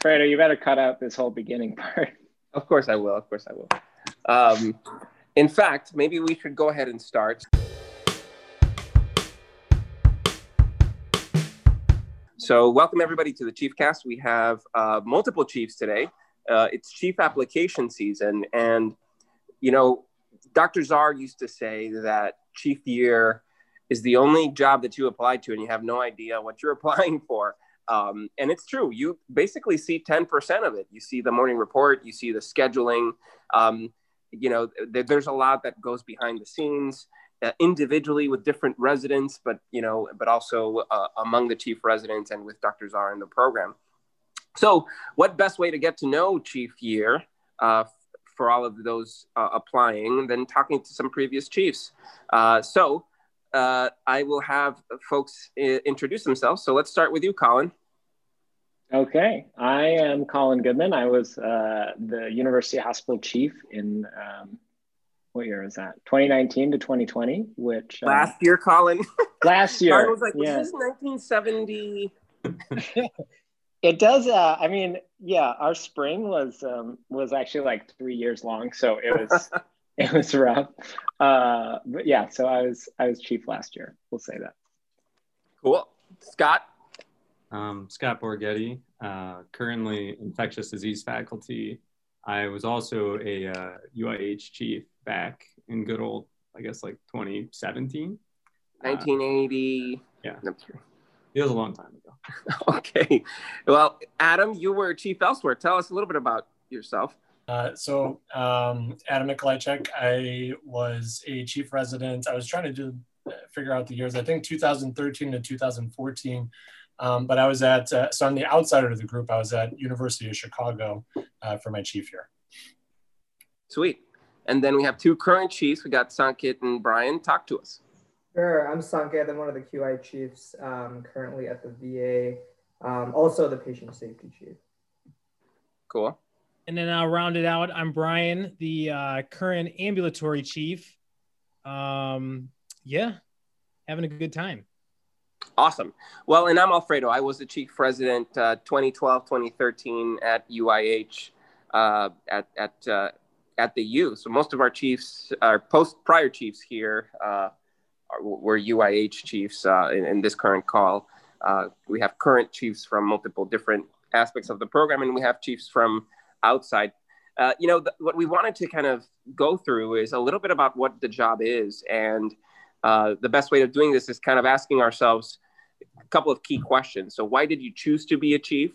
Fredo, you better cut out this whole beginning part. Of course I will. Of course I will. Um, in fact, maybe we should go ahead and start. So, welcome everybody to the Chief Cast. We have uh, multiple chiefs today. Uh, it's chief application season, and you know, Dr. Czar used to say that chief year is the only job that you apply to, and you have no idea what you're applying for. Um, and it's true. You basically see 10% of it. You see the morning report, you see the scheduling. Um, you know, th- there's a lot that goes behind the scenes. Uh, individually with different residents, but you know, but also uh, among the chief residents and with Dr. Czar in the program. So, what best way to get to know Chief Year uh, for all of those uh, applying than talking to some previous chiefs? Uh, so, uh, I will have folks I- introduce themselves. So, let's start with you, Colin. Okay, I am Colin Goodman. I was the University Hospital chief in um, what year was that? 2019 to 2020, which uh, last year, Colin. last year. I was like, yeah. this 1970? it does. Uh, I mean, yeah, our spring was um, was actually like three years long, so it was it was rough. Uh, but yeah, so I was I was chief last year. We'll say that. Cool, Scott. Um, Scott Borghetti, uh, currently infectious disease faculty. I was also a uh, UIH chief back in good old, I guess, like 2017. 1980. Uh, yeah. It was a long time ago. okay. Well, Adam, you were chief elsewhere. Tell us a little bit about yourself. Uh, so, um, Adam Nikolajczyk, I was a chief resident. I was trying to do figure out the years. I think 2013 to 2014. Um, but I was at uh, so on the outside of the group. I was at University of Chicago uh, for my chief year. Sweet. And then we have two current chiefs. We got Sanket and Brian. Talk to us. Sure. I'm Sanket. I'm one of the QI chiefs um, currently at the VA, um, also the patient safety chief. Cool. And then I'll round it out. I'm Brian, the uh, current ambulatory chief. Um, yeah, having a good time. Awesome. Well, and I'm Alfredo. I was the chief president uh, 2012, 2013 at UIH uh, at, at uh, at the U. So most of our chiefs, our post prior chiefs here, uh, were UIH chiefs uh, in, in, this current call. Uh, we have current chiefs from multiple different aspects of the program, and we have chiefs from outside. Uh, you know, th- what we wanted to kind of go through is a little bit about what the job is, and uh, the best way of doing this is kind of asking ourselves a couple of key questions. So, why did you choose to be a chief?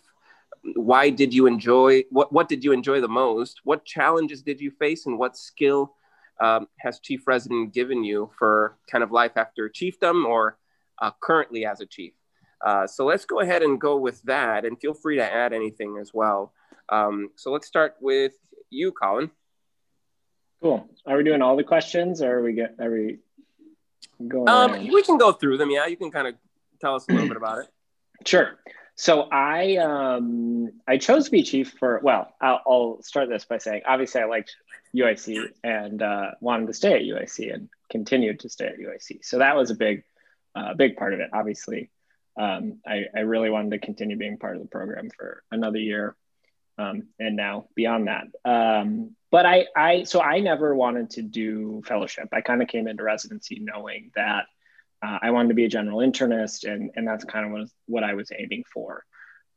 why did you enjoy what what did you enjoy the most what challenges did you face and what skill um, has chief resident given you for kind of life after chiefdom or uh, currently as a chief uh, so let's go ahead and go with that and feel free to add anything as well um, so let's start with you colin. Cool. Are we doing all the questions or are we get are we going um, we can go through them. Yeah you can kind of tell us a little bit about it. Sure. So I um, I chose to be chief for well I'll, I'll, start this by saying obviously I liked UIC and uh, wanted to stay at UIC and continued to stay at UIC. So that was a big uh, big part of it. Obviously, um, I, I really wanted to continue being part of the program for another year um, and now beyond that. Um, but I I so I never wanted to do fellowship. I kind of came into residency knowing that uh, I wanted to be a general internist, and, and that's kind of what, what I was aiming for.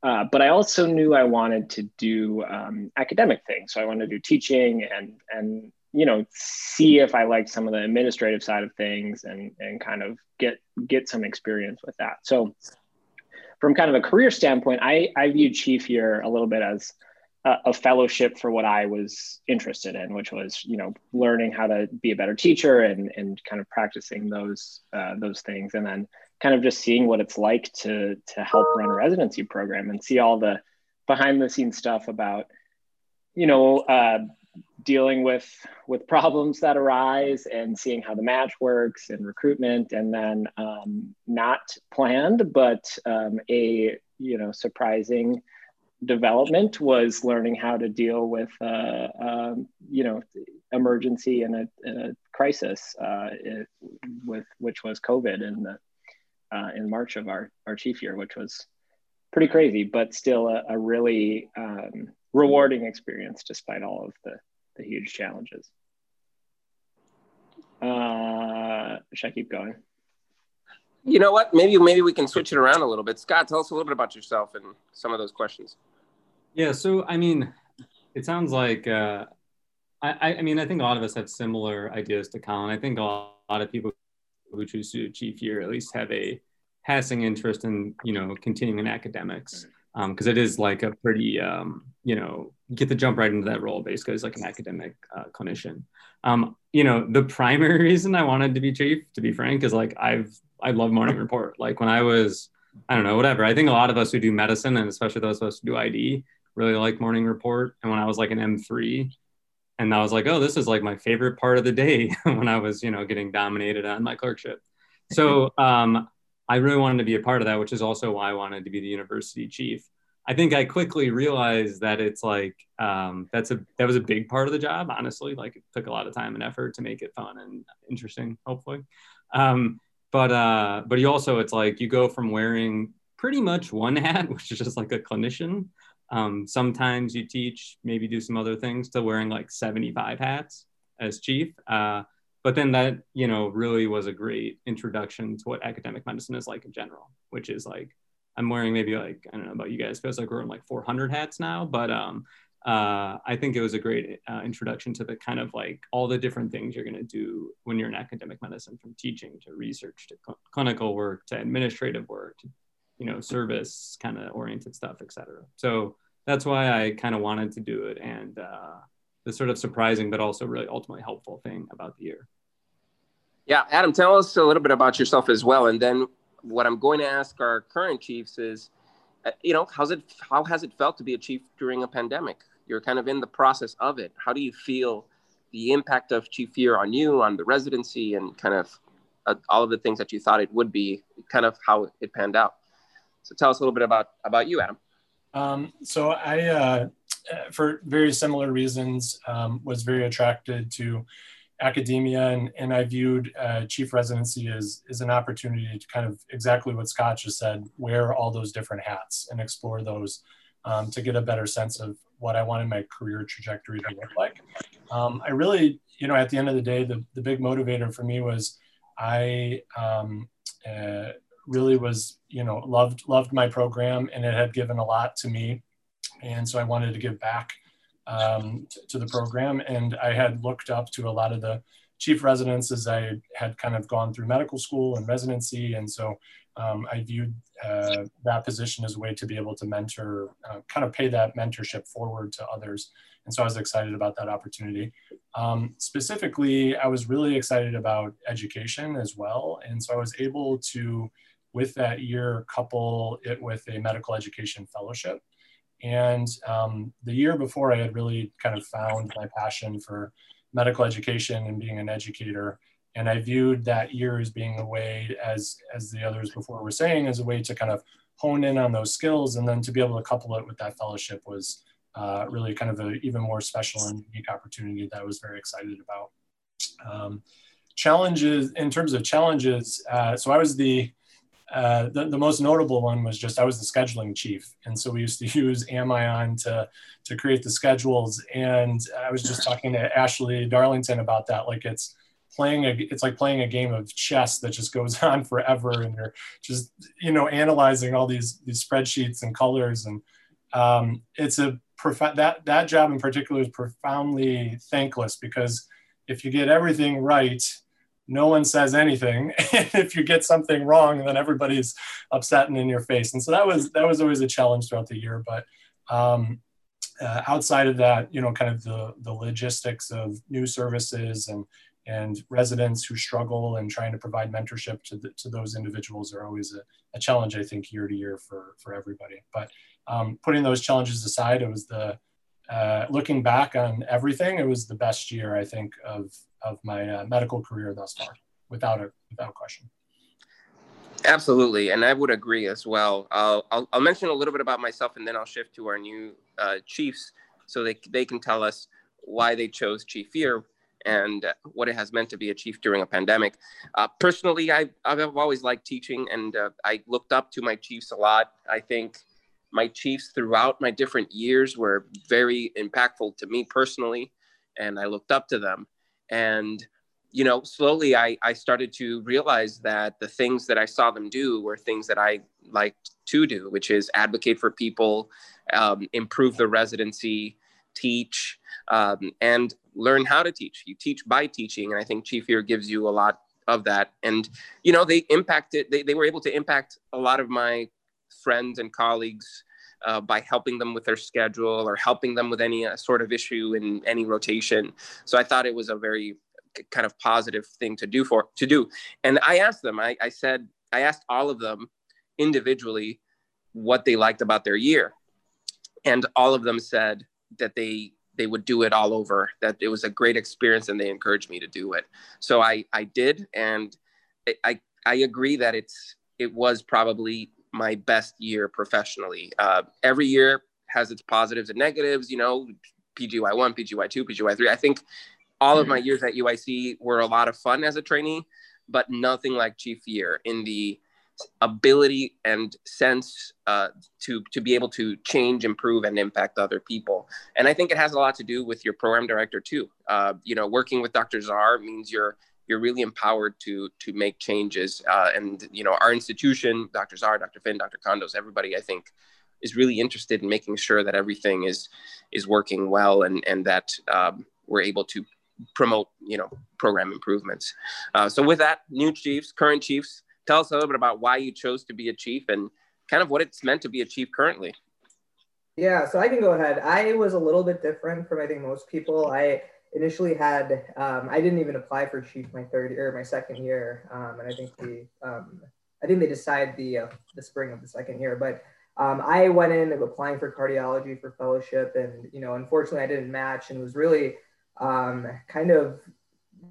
Uh, but I also knew I wanted to do um, academic things. So I wanted to do teaching and, and you know, see if I liked some of the administrative side of things and, and kind of get, get some experience with that. So from kind of a career standpoint, I, I viewed Chief year a little bit as a, a, fellowship for what I was interested in, which was you know learning how to be a better teacher and and kind of practicing those uh, those things, and then kind of just seeing what it's like to to help run a residency program and see all the behind the scenes stuff about you know uh, dealing with with problems that arise and seeing how the match works and recruitment and then um, not planned but um, a you know surprising development was learning how to deal with uh, um, you know emergency and a, a crisis uh, it, with which was COVID in the uh, in March of our our chief year, which was pretty crazy, but still a, a really um, rewarding experience despite all of the, the huge challenges. Uh, should I keep going? You know what? Maybe maybe we can switch it around a little bit. Scott, tell us a little bit about yourself and some of those questions. Yeah. So I mean, it sounds like uh, I, I mean I think a lot of us have similar ideas to Colin. I think a lot, of people who choose to chief year at least have a passing interest in you know continuing in academics because um, it is like a pretty um, you know get to jump right into that role basically as like an academic uh, clinician um, you know the primary reason i wanted to be chief to be frank is like i've i love morning report like when i was i don't know whatever i think a lot of us who do medicine and especially those of us who do id really like morning report and when i was like an m3 and i was like oh this is like my favorite part of the day when i was you know getting dominated on my clerkship so um, I really wanted to be a part of that, which is also why I wanted to be the university chief. I think I quickly realized that it's like um, that's a that was a big part of the job. Honestly, like it took a lot of time and effort to make it fun and interesting. Hopefully, um, but uh, but you also it's like you go from wearing pretty much one hat, which is just like a clinician. Um, sometimes you teach, maybe do some other things, to wearing like 75 hats as chief. Uh, but then that you know really was a great introduction to what academic medicine is like in general which is like i'm wearing maybe like i don't know about you guys feels like we're in like 400 hats now but um uh, I think it was a great uh, introduction to the kind of like all the different things you're going to do when you're in academic medicine, from teaching to research to cl- clinical work to administrative work, to, you know, service kind of oriented stuff, et cetera. So that's why I kind of wanted to do it, and uh, the sort of surprising but also really ultimately helpful thing about the year. Yeah, Adam, tell us a little bit about yourself as well, and then what I'm going to ask our current chiefs is, uh, you know, how's it how has it felt to be a chief during a pandemic? You're kind of in the process of it. How do you feel the impact of chief year on you, on the residency, and kind of uh, all of the things that you thought it would be, kind of how it panned out? So tell us a little bit about about you, Adam. Um, so I uh, for very similar reasons, um, was very attracted to academia, and, and I viewed uh, chief residency as, as an opportunity to kind of exactly what Scott just said, wear all those different hats and explore those um, to get a better sense of what I wanted my career trajectory to look like. Um, I really, you know, at the end of the day, the, the big motivator for me was I um, uh, really was, you know, loved loved my program, and it had given a lot to me and so I wanted to give back um, to, the program. And I had looked up to a lot of the chief residents as I had kind of gone through medical school and residency, and so um, I viewed uh, that position as a way to be able to mentor, uh, kind of pay that mentorship forward to others. And so I was excited about that opportunity. Um, specifically, I was really excited about education as well. And so I was able to, with that year, couple it with a medical education fellowship. And um, the year before, I had really kind of found my passion for medical education and being an educator. And I viewed that year as being a way, as as the others before were saying, as a way to kind of hone in on those skills, and then to be able to couple it with that fellowship was uh, really kind of an even more special and unique opportunity that I was very excited about. Um, challenges in terms of challenges, uh, so I was the uh, the, the most notable one was just I was the scheduling chief, and so we used to use Amion to to create the schedules. And I was just talking to Ashley Darlington about that. Like it's playing a it's like playing a game of chess that just goes on forever, and you're just you know analyzing all these these spreadsheets and colors, and um, it's a prof- that that job in particular is profoundly thankless because if you get everything right no one says anything. And if you get something wrong then everybody's upset and in your face. And so that was that was always a challenge throughout the year. But um, uh, outside of that you know kind of the the logistics of new services and and residents who struggle and trying to provide mentorship to, the, to those individuals are always a, a, challenge i think year to year for for everybody. But um, putting those challenges aside it was the uh, looking back on everything it was the best year i think of of my uh, medical career thus far, without a without question. Absolutely, and I would agree as well. I'll, I'll, I'll mention a little bit about myself, and then I'll shift to our new uh, chiefs, so they they can tell us why they chose chief year and what it has meant to be a chief during a pandemic. Uh, personally, I, I've always liked teaching, and uh, I looked up to my chiefs a lot. I think my chiefs throughout my different years were very impactful to me personally, and I looked up to them. And you know, slowly I, I started to realize that the things that I saw them do were things that I liked to do, which is advocate for people, um, improve the residency, teach, um, and learn how to teach. You teach by teaching, and I think Chief here gives you a lot of that. And you know, they impacted. They they were able to impact a lot of my friends and colleagues uh, by helping them with their schedule or helping them with any uh, sort of issue in any rotation. So I thought it was a very kind of positive thing to do for to do. And I asked them. I, I said I asked all of them individually what they liked about their year, and all of them said that they they would do it all over that it was a great experience and they encouraged me to do it so i i did and i i agree that it's it was probably my best year professionally uh, every year has its positives and negatives you know pgy1 pgy2 pgy3 i think all of my years at uic were a lot of fun as a trainee but nothing like chief year in the ability and sense uh, to to be able to change, improve, and impact other people. And I think it has a lot to do with your program director too. Uh, you know, working with Dr. Czar means you're you're really empowered to to make changes. Uh, and you know, our institution, Dr. Czar, Dr. Finn, Dr. Condos, everybody, I think, is really interested in making sure that everything is is working well and and that um, we're able to promote you know program improvements. Uh, so with that, new chiefs, current chiefs tell us a little bit about why you chose to be a chief and kind of what it's meant to be a chief currently. Yeah, so I can go ahead. I was a little bit different from I think most people. I initially had um, I didn't even apply for chief my third or my second year, um, and I think the um, I think they decide the uh, the spring of the second year. But um, I went in applying for cardiology for fellowship, and you know, unfortunately, I didn't match, and was really um, kind of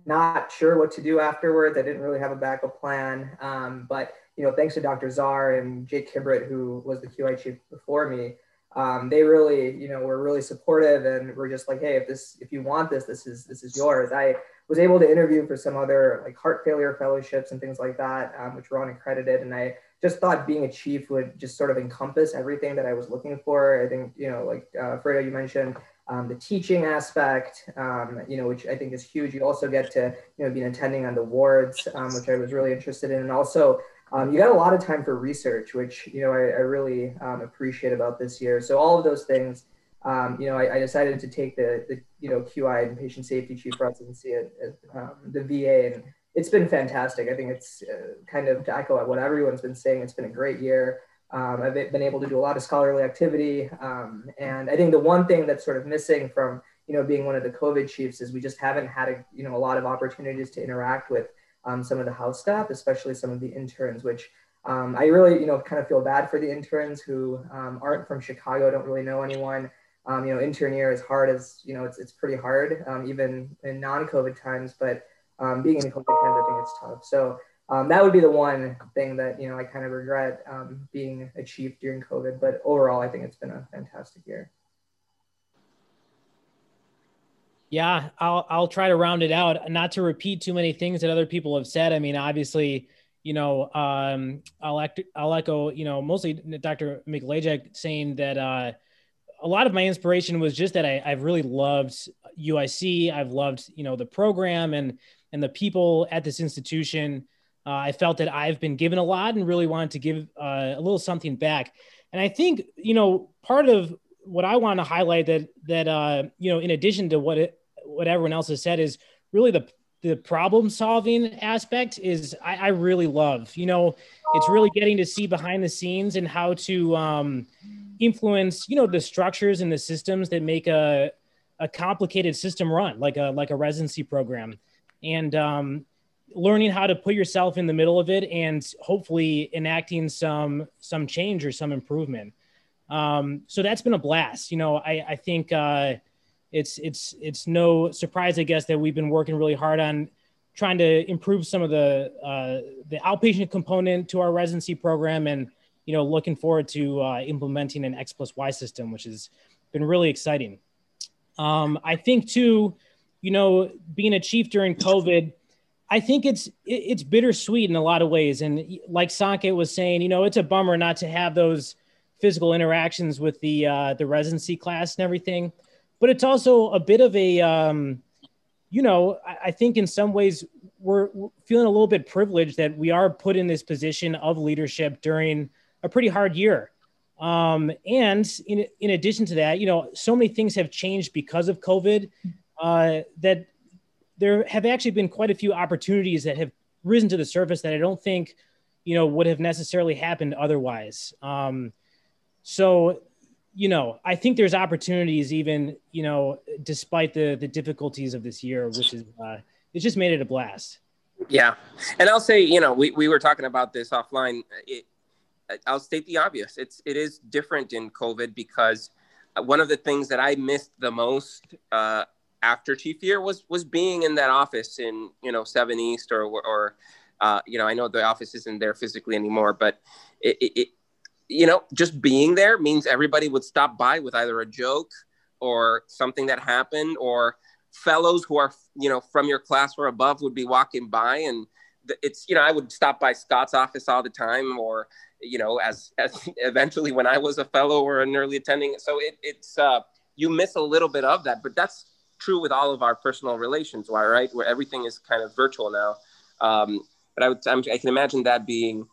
not sure what to do afterwards. I didn't really have a backup plan. Um, but, you know, thanks to Dr. Czar and Jake Kibrit, who was the QI chief before me, um, they really, you know, were really supportive and were just like, hey, if this, if you want this, this is, this is yours. I was able to interview for some other like heart failure fellowships and things like that, um, which were unaccredited. And I just thought being a chief would just sort of encompass everything that I was looking for. I think, you know, like uh, Fredo, you mentioned, um, the teaching aspect, um, you know, which I think is huge. You also get to, you know, be attending on the wards, um, which I was really interested in. And also, um, you got a lot of time for research, which, you know, I, I really um, appreciate about this year. So all of those things, um, you know, I, I, decided to take the, the, you know, QI and patient safety chief residency at, at the VA. And it's been fantastic. I think it's uh, kind of to echo what everyone's been saying. It's been a great year. Um, I've been able to do a lot of scholarly activity. Um, and I think the one thing that's sort of missing from, you know, being one of the COVID chiefs is we just haven't had, a, you know, a lot of opportunities to interact with um, some of the house staff, especially some of the interns, which um, I really, you know, kind of feel bad for the interns who um, aren't from Chicago, don't really know anyone. Um, you know, intern year is hard as, you know, it's, it's pretty hard, even in non-COVID times, but being in COVID times, I think it's tough. So um, that would be the one thing that you know I kind of regret um, being achieved during COVID. But overall, I think it's been a fantastic year. Yeah, I'll I'll try to round it out, not to repeat too many things that other people have said. I mean, obviously, you know, um, I'll act, I'll echo, you know, mostly Dr. Mikolajczyk saying that uh, a lot of my inspiration was just that I, I've really loved UIC. I've loved, you know, the program and and the people at this institution. Uh, I felt that I've been given a lot and really wanted to give uh, a little something back. And I think, you know, part of what I want to highlight that, that, uh, you know, in addition to what it, what everyone else has said is really the, the problem solving aspect is I, I really love, you know, it's really getting to see behind the scenes and how to um, influence, you know, the structures and the systems that make a, a complicated system run like a, like a residency program. And, um, learning how to put yourself in the middle of it and hopefully enacting some some change or some improvement um, so that's been a blast you know i, I think uh, it's it's it's no surprise i guess that we've been working really hard on trying to improve some of the uh, the outpatient component to our residency program and you know looking forward to uh, implementing an x plus y system which has been really exciting um, i think too you know being a chief during covid I think it's it's bittersweet in a lot of ways, and like Sanket was saying, you know, it's a bummer not to have those physical interactions with the uh, the residency class and everything. But it's also a bit of a, um, you know, I, I think in some ways we're, we're feeling a little bit privileged that we are put in this position of leadership during a pretty hard year. Um, and in, in addition to that, you know, so many things have changed because of COVID uh, that there have actually been quite a few opportunities that have risen to the surface that I don't think, you know, would have necessarily happened otherwise. Um, so, you know, I think there's opportunities even, you know, despite the the difficulties of this year, which is uh, it's just made it a blast. Yeah, and I'll say, you know, we, we were talking about this offline. It, I'll state the obvious. It's it is different in COVID because one of the things that I missed the most uh, after chief year was was being in that office in you know seven east or or uh, you know I know the office isn't there physically anymore, but it, it, it you know just being there means everybody would stop by with either a joke or something that happened or fellows who are you know from your class or above would be walking by and it's you know I would stop by Scott's office all the time or you know as as eventually when I was a fellow or an early attending. So it, it's uh you miss a little bit of that but that's true with all of our personal relations right? Where everything is kind of virtual now. Um but I would I'm, I can imagine that being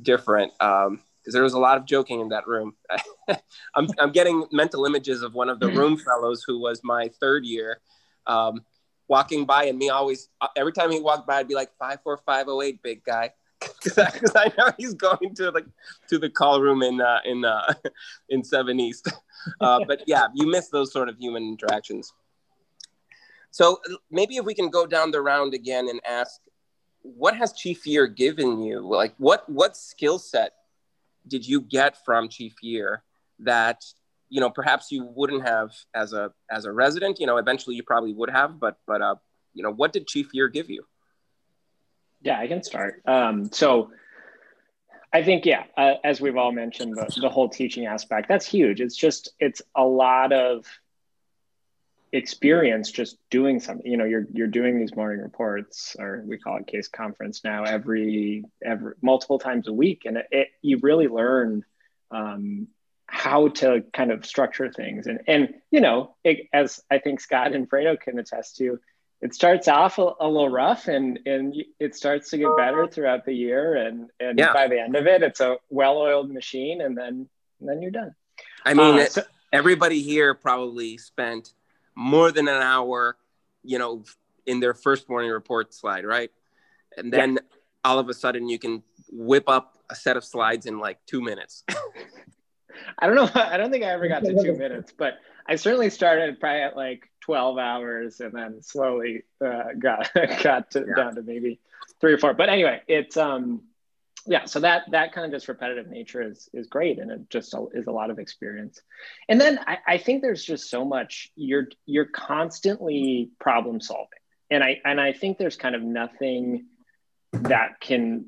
different. Um because there was a lot of joking in that room. I'm, I'm getting mental images of one of the room fellows who was my third year, um, walking by and me always uh, every time he walked by I'd be like five four five oh eight big guy. Because I, I, know he's going to the to the call room in uh, in uh, in seven east. Uh, but yeah you miss those sort of human interactions. So maybe if we can go down the round again and ask what has chief year given you? Like what what skill set did you get from chief year that you know perhaps you wouldn't have as a as a resident? You know eventually you probably would have but but uh you know what did chief year give you? Yeah i can start. Um so i think yeah uh, as we've all mentioned the, the whole teaching aspect that's huge. It's just it's a lot of experience just doing something you know you're you're doing these morning reports or we call it case conference now every every multiple times a week. And it, it you really learn um, how to kind of structure things. And and you know it, as i think scott and fredo can attest to it starts off a, a, little rough and and it starts to get better throughout the year. And and yeah. by the end of it it's a well-oiled machine and then and then you're done. I mean uh, so, everybody here probably spent more than an hour you know in their first morning report slide right and then yeah. all of a sudden you can whip up a set of slides in like two minutes I don't know. I don't think I ever got to two minutes, but I certainly started probably at like 12 hours and then slowly uh, got got to, yeah. down to maybe three or four. But anyway, it's um yeah. So that that kind of just repetitive nature is is great, and it just is a lot of experience. And then I, I think there's just so much you're you're constantly problem solving, and I and I think there's kind of nothing that can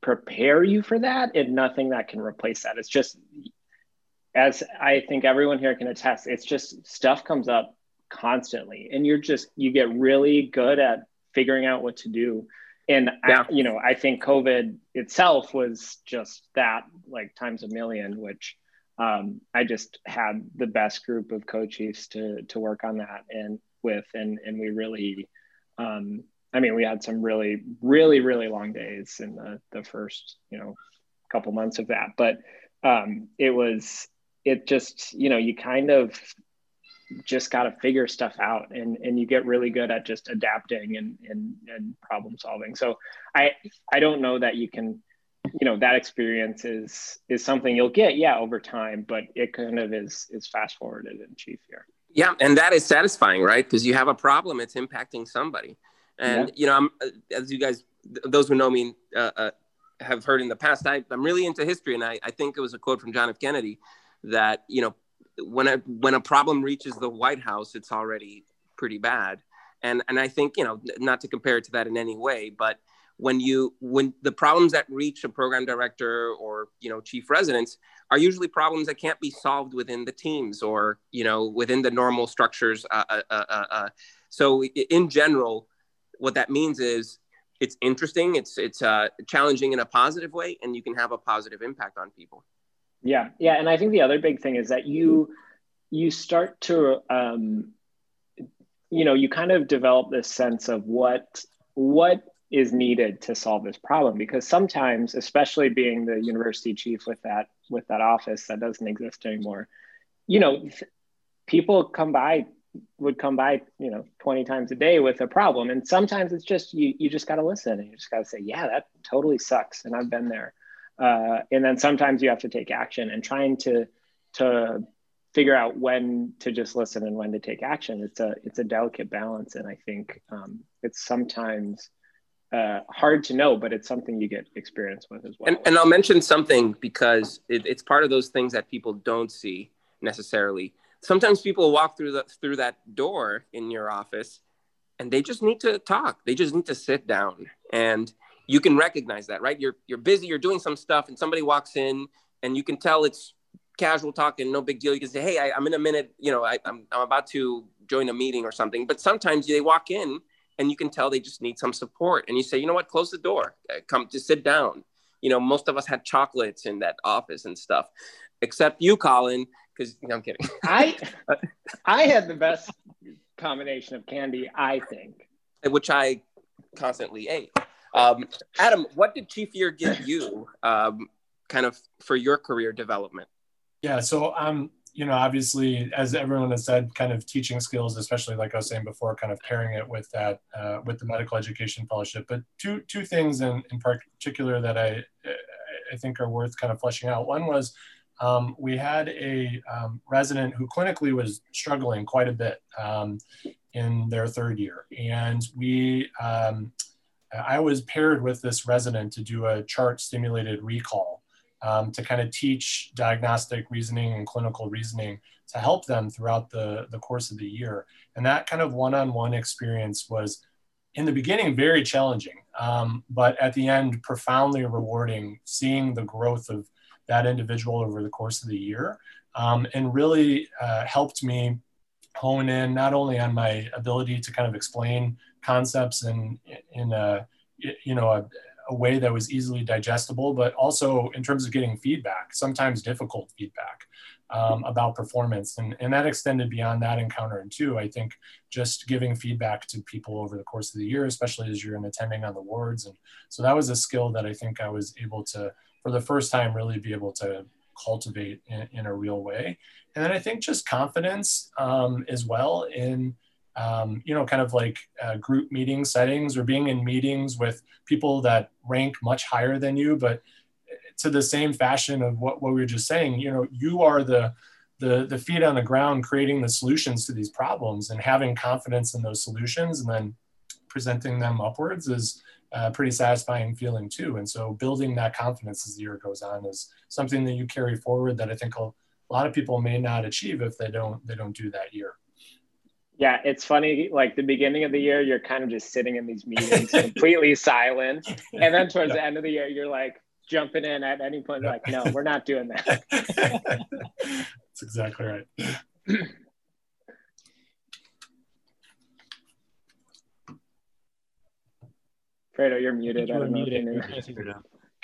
prepare you for that and nothing that can replace that. It's just as I think everyone here can attest, it's just stuff comes up constantly and you're just, you get really good at figuring out what to do. And yeah. I, you know, I think COVID itself was just that like times a million, which um, I just had the best group of co-chiefs to, to work on that and with, and, and we really, um, I mean, we had some really, really, really long days in the, the first, you know, couple months of that, but um, it was it just you know you kind of just got to figure stuff out and and you get really good at just adapting and and, and problem solving. So i i don't know that you can you know that experience is is something you'll get yeah over time but it kind of is is fast forwarded in chief here. Yeah and that is satisfying right? Because you have a problem it's impacting somebody. And yeah. you know i'm as you guys those who know me uh, uh, have heard in the past I, i'm really into history and I, I think it was a quote from john f. Kennedy that you know when a when a problem reaches the White House, it's already pretty bad. And and I think you know not to compare it to that in any way, but when you when the problems that reach a program director or you know chief residents are usually problems that can't be solved within the teams or you know within the normal structures uh, uh, uh, uh, uh. so in general what that means is it's interesting it's it's uh, challenging in a positive way and you can have a positive impact on people Yeah, yeah, and I think the other big thing is that you you start to um, you know you kind of develop this sense of what what is needed to solve this problem because sometimes especially being the university chief with that with that office that doesn't exist anymore you know people come by would come by you know 20 times a day with a problem and sometimes it's just you you just got to listen and you just got to say yeah that totally sucks and i've been there uh, and then sometimes you have to take action and trying to to figure out when to just listen and when to take action. It's a it's a delicate balance. And i think um, it's sometimes uh, hard to know but it's something you get experience with as well. And, and i'll mention something because it, it's part of those things that people don't see necessarily. Sometimes people walk through the through that door in your office and they just need to talk. They just need to sit down. And you can recognize that right you're you're busy you're doing some stuff and somebody walks in and you can tell it's casual talking, no big deal. You can say, "Hey, I, am in a minute. You know, I, I'm I'm about to join a meeting or something." But sometimes they walk in and you can tell they just need some support, and you say, "You know what? Close the door. Uh, come to sit down." You know, most of us had chocolates in that office and stuff, except you, Colin. Because know, I'm kidding. I I had the best combination of candy, I think, which I constantly ate. Um, Adam, what did Chief Year give you, um, kind of for your career development? Yeah, so um, you know, obviously, as everyone has said, kind of teaching skills, especially like I was saying before, kind of pairing it with that uh, with the medical education fellowship. But two two things in in particular that I I think are worth kind of fleshing out. One was um, we had a um, resident who clinically was struggling quite a bit um, in their third year, and we. I was paired with this resident to do a chart stimulated recall um, to kind of teach diagnostic reasoning and clinical reasoning to help them throughout the, the course of the year. And that kind of one on one experience was, in the beginning, very challenging, um, but at the end, profoundly rewarding seeing the growth of that individual over the course of the year um, and really uh, helped me hone in not only on my ability to kind of explain concepts in, in a, you know, a, a way that was easily digestible, but also in terms of getting feedback, sometimes difficult feedback um, about performance. And, and that extended beyond that encounter. And two, I think just giving feedback to people over the course of the year, especially as you're in attending on the wards. And so that was a skill that I think I was able to, for the first time, really be able to cultivate in, in a real way. And then I think just confidence um, as well in um, you know, kind of like uh, group meeting settings or being in meetings with people that rank much higher than you, but to the same fashion of what, what we were just saying, you know, you are the, the, the feet on the ground creating the solutions to these problems and having confidence in those solutions and then presenting them upwards is a pretty satisfying feeling too. And so building that confidence as the year goes on is something that you carry forward that I think a lot of people may not achieve if they don't, they don't do that year. Yeah, it's funny. Like the beginning of the year, you're kind of just sitting in these meetings completely silent. And then towards yeah. the end of the year, you're like jumping in at any point, yeah. like, no, we're not doing that. That's exactly right. Fredo, you're muted. I don't know muted. you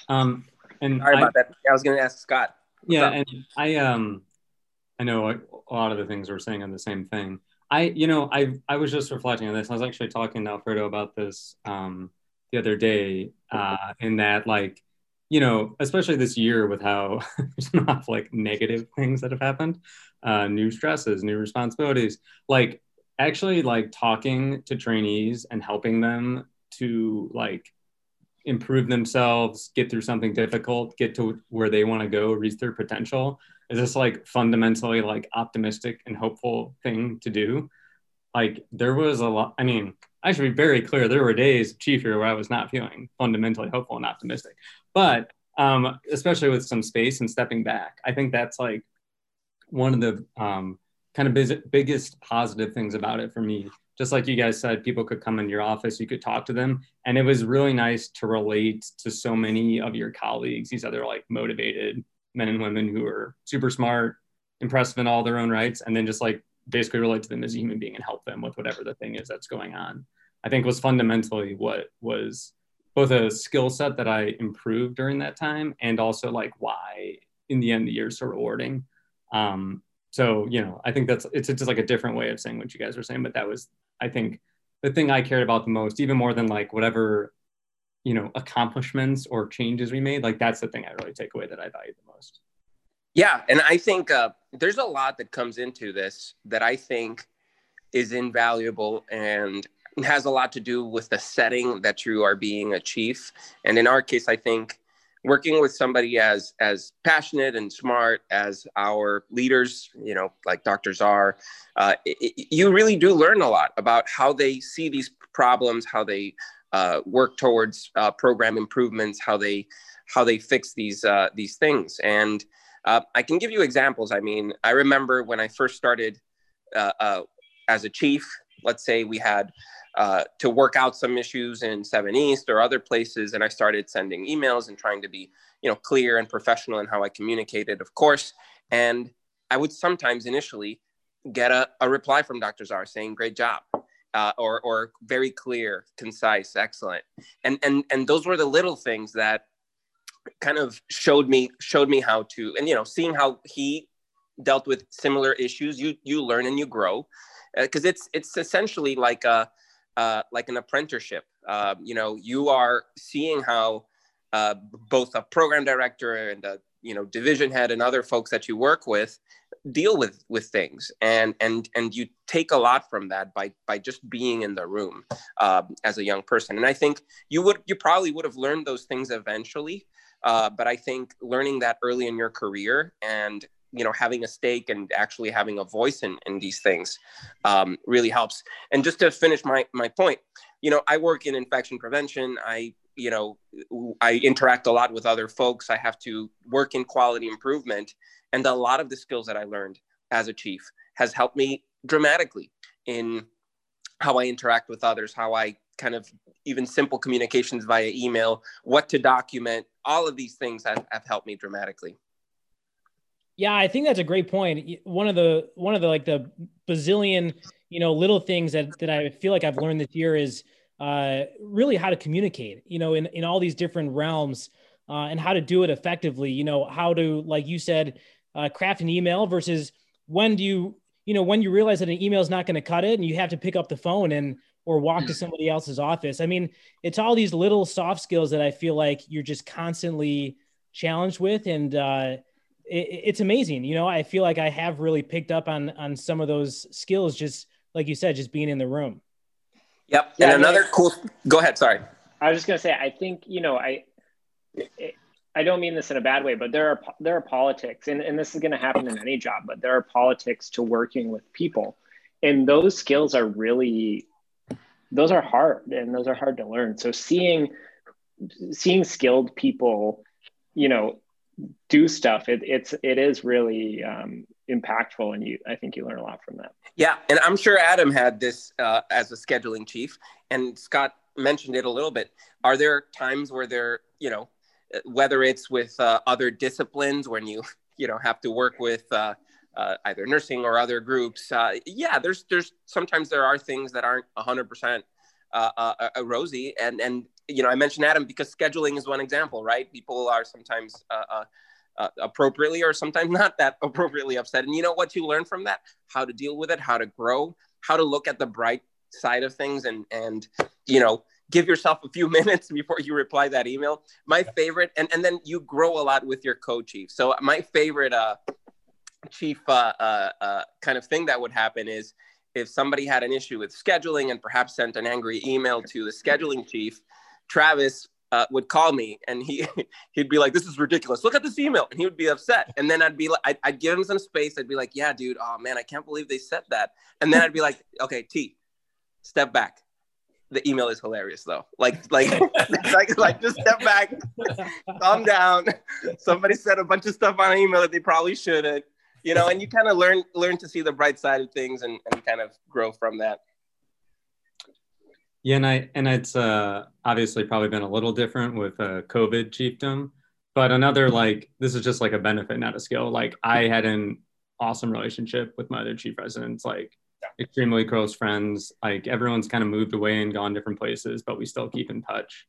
Um, and Sorry about I, that. I was going to ask Scott. yeah, and I um, I know a lot of the things we're saying on the same thing. I, you know, I I was just reflecting on this. I was actually talking to Alfredo about this um, the other day. Uh, in that, like, you know, especially this year with how there's not like negative things that have happened, uh, new stresses, new responsibilities. Like, actually, like talking to trainees and helping them to like improve themselves, get through something difficult, get to where they want to go, reach their potential is this like fundamentally like optimistic and hopeful thing to do? Like there was a lot i mean i should be very clear there were days chief here where i was not feeling fundamentally hopeful and optimistic. But um, especially with some space and stepping back i think that's like one of the um, kind of biz- biggest positive things about it for me just like you guys said people could come in your office you could talk to them and it was really nice to relate to so many of your colleagues these other like motivated men and women who are super smart, impressive in all their own rights, and then just like basically relate to them as a human being and help them with whatever the thing is that's going on. I think was fundamentally what was both a skill set that I improved during that time and also like why in the end the year is so rewarding. Um, so you know, I think that's it's, it's just like a different way of saying what you guys were saying, but that was I think the thing I cared about the most, even more than like whatever you know accomplishments or changes we made. Like that's the thing I really take away that I value the most. Yeah, and I think uh, there's a lot that comes into this that I think is invaluable and has a lot to do with the setting that you are being a chief. And in our case, I think working with somebody as as passionate and smart as our leaders, you know, like Dr. Czar, uh, it, you really do learn a lot about how they see these problems, how they uh, work towards uh, program improvements, how they how they fix these uh, these things. And uh, I can give you examples. I mean, I remember when I first started uh, as a chief. Let's say we had to work out some issues in Seven East or other places, and I started sending emails and trying to be, you know, clear and professional in how I communicated, of course. And I would sometimes initially get a, a reply from Dr. Czar saying, "Great job." uh, or or very clear, concise, excellent. And and and those were the little things that kind of showed me showed me how to and you know seeing how he dealt with similar issues you you learn and you grow because uh, it's it's essentially like a uh, like an apprenticeship. Uh, you know you are seeing how uh, both a program director and a you know division head and other folks that you work with deal with with things. And and and you take a lot from that by by just being in the room uh, as a young person. And i think you would you probably would have learned those things eventually uh, but i think learning that early in your career and you know having a stake and actually having a voice in, in these things um, really helps. And just to finish my my point you know i work in infection prevention. I you know i interact a lot with other folks. I have to work in quality improvement. And a lot of the skills that i learned as a chief has helped me dramatically in how i interact with others how i kind of even simple communications via email what to document all of these things have, have helped me dramatically yeah i think that's a great point. one of the one of the like the bazillion you know little things that that i feel like i've learned this year is uh, really how to communicate, you know, in, in all these different realms uh, and how to do it effectively, you know, how to, like you said, uh, craft an email versus when do you, you know, when you realize that an email is not going to cut it and you have to pick up the phone and, or walk to somebody else's office. I mean, it's all these little soft skills that I feel like you're just constantly challenged with. And, uh, it, it's amazing. You know, I feel like I have really picked up on, on some of those skills, just like you said, just being in the room. Yep. Yeah, and another cool. Go ahead. Sorry. I was just gonna say. I think you know. I. It, I don't mean this in a bad way, but there are there are politics, and, and this is going to happen in any job. But there are politics to working with people, and those skills are really, those are hard, and those are hard to learn. So seeing, seeing skilled people, you know, do stuff, it, it's it is really um, impactful, and you I think you learn a lot from that. Yeah, and I'm sure Adam had this uh, as a scheduling chief, and Scott mentioned it a little bit. Are there times where there, you know, whether it's with uh, other disciplines when you, you know, have to work with uh, uh either nursing or other groups? Uh, yeah, there's there's sometimes there are things that aren't 100 percent uh, rosy, and and you know I mentioned Adam because scheduling is one example, right? People are sometimes uh, appropriately or sometimes not that appropriately upset. And you know what you learn from that? How to deal with it, how to grow, how to look at the bright side of things and and you know give yourself a few minutes before you reply that email. My favorite, and, and then you grow a lot with your co-chief. So my favorite uh, chief uh, uh, uh, kind of thing that would happen is if somebody had an issue with scheduling and perhaps sent an angry email to the scheduling chief, Travis uh, would call me and he he'd be like, "This is ridiculous. Look at this email," and he would be upset. And then I'd be like, I'd, I'd, give him some space. I'd be like, "Yeah, dude. Oh man, I can't believe they said that." And then I'd be like, "Okay, T, step back. The email is hilarious though. Like like like like just step back, calm down. Somebody said a bunch of stuff on an email that they probably shouldn't." You know, and you kind of learn learn to see the bright side of things and, and kind of grow from that. Yeah, and I and it's uh, obviously probably been a little different with uh, COVID chiefdom, but another like this is just like a benefit, not a skill. Like I had an awesome relationship with my other chief residents, like yeah. extremely close friends. Like everyone's kind of moved away and gone different places, but we still keep in touch.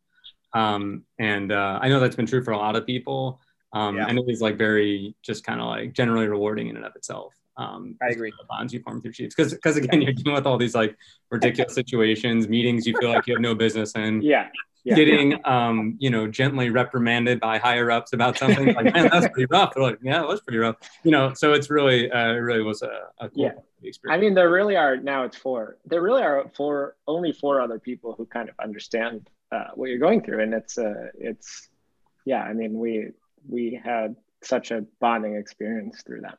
Um, and uh, I know that's been true for a lot of people. Um, Yeah. And it is like very just kind of like generally rewarding in and of itself. Um, I agree. The bonds you form through chiefs, because because again, you're dealing with all these like ridiculous situations, meetings you feel like you have no business in. Yeah. Yeah. Getting, um, you know, gently reprimanded by higher ups about something like, man, that's pretty rough. They're like, yeah, it was pretty rough. You know, so it's really, uh, it really was a, a cool Yeah. I mean, there really are now. It's four. There really are four. Only four other people who kind of understand uh, what you're going through, and it's uh, it's yeah. I mean, we we had such a bonding experience through that.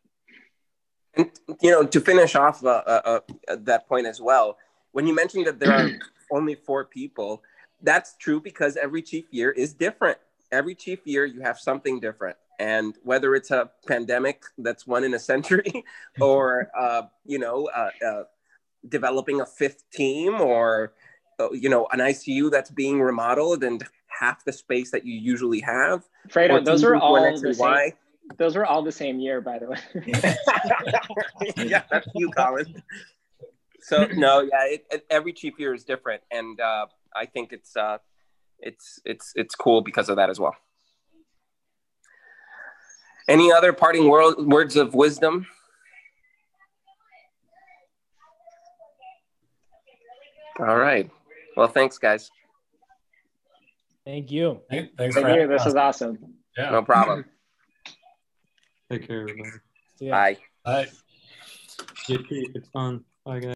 And you know, to finish off uh, uh, uh, that point as well, when you mentioned that there are only four people, that's true because every chief year is different. Every chief year, you have something different, and whether it's a pandemic that's one in a century, or uh, you know, uh, uh, developing a fifth team, or you know, an ICU that's being remodeled and half the space that you usually have. Fredo, those are all the same. Y. Those were all the same year, by the way. yeah, that's you, Colin. So no, yeah, it, it, every chief year is different, and uh, I think it's uh, it's it's it's cool because of that as well. Any other parting wor- words of wisdom? All right. Well, thanks, guys. Thank you. Hey, Thanks Thank for you. having This us. is awesome. Yeah. No problem. Take care, everybody. Bye. Bye. Get. It's fun. Bye, guys.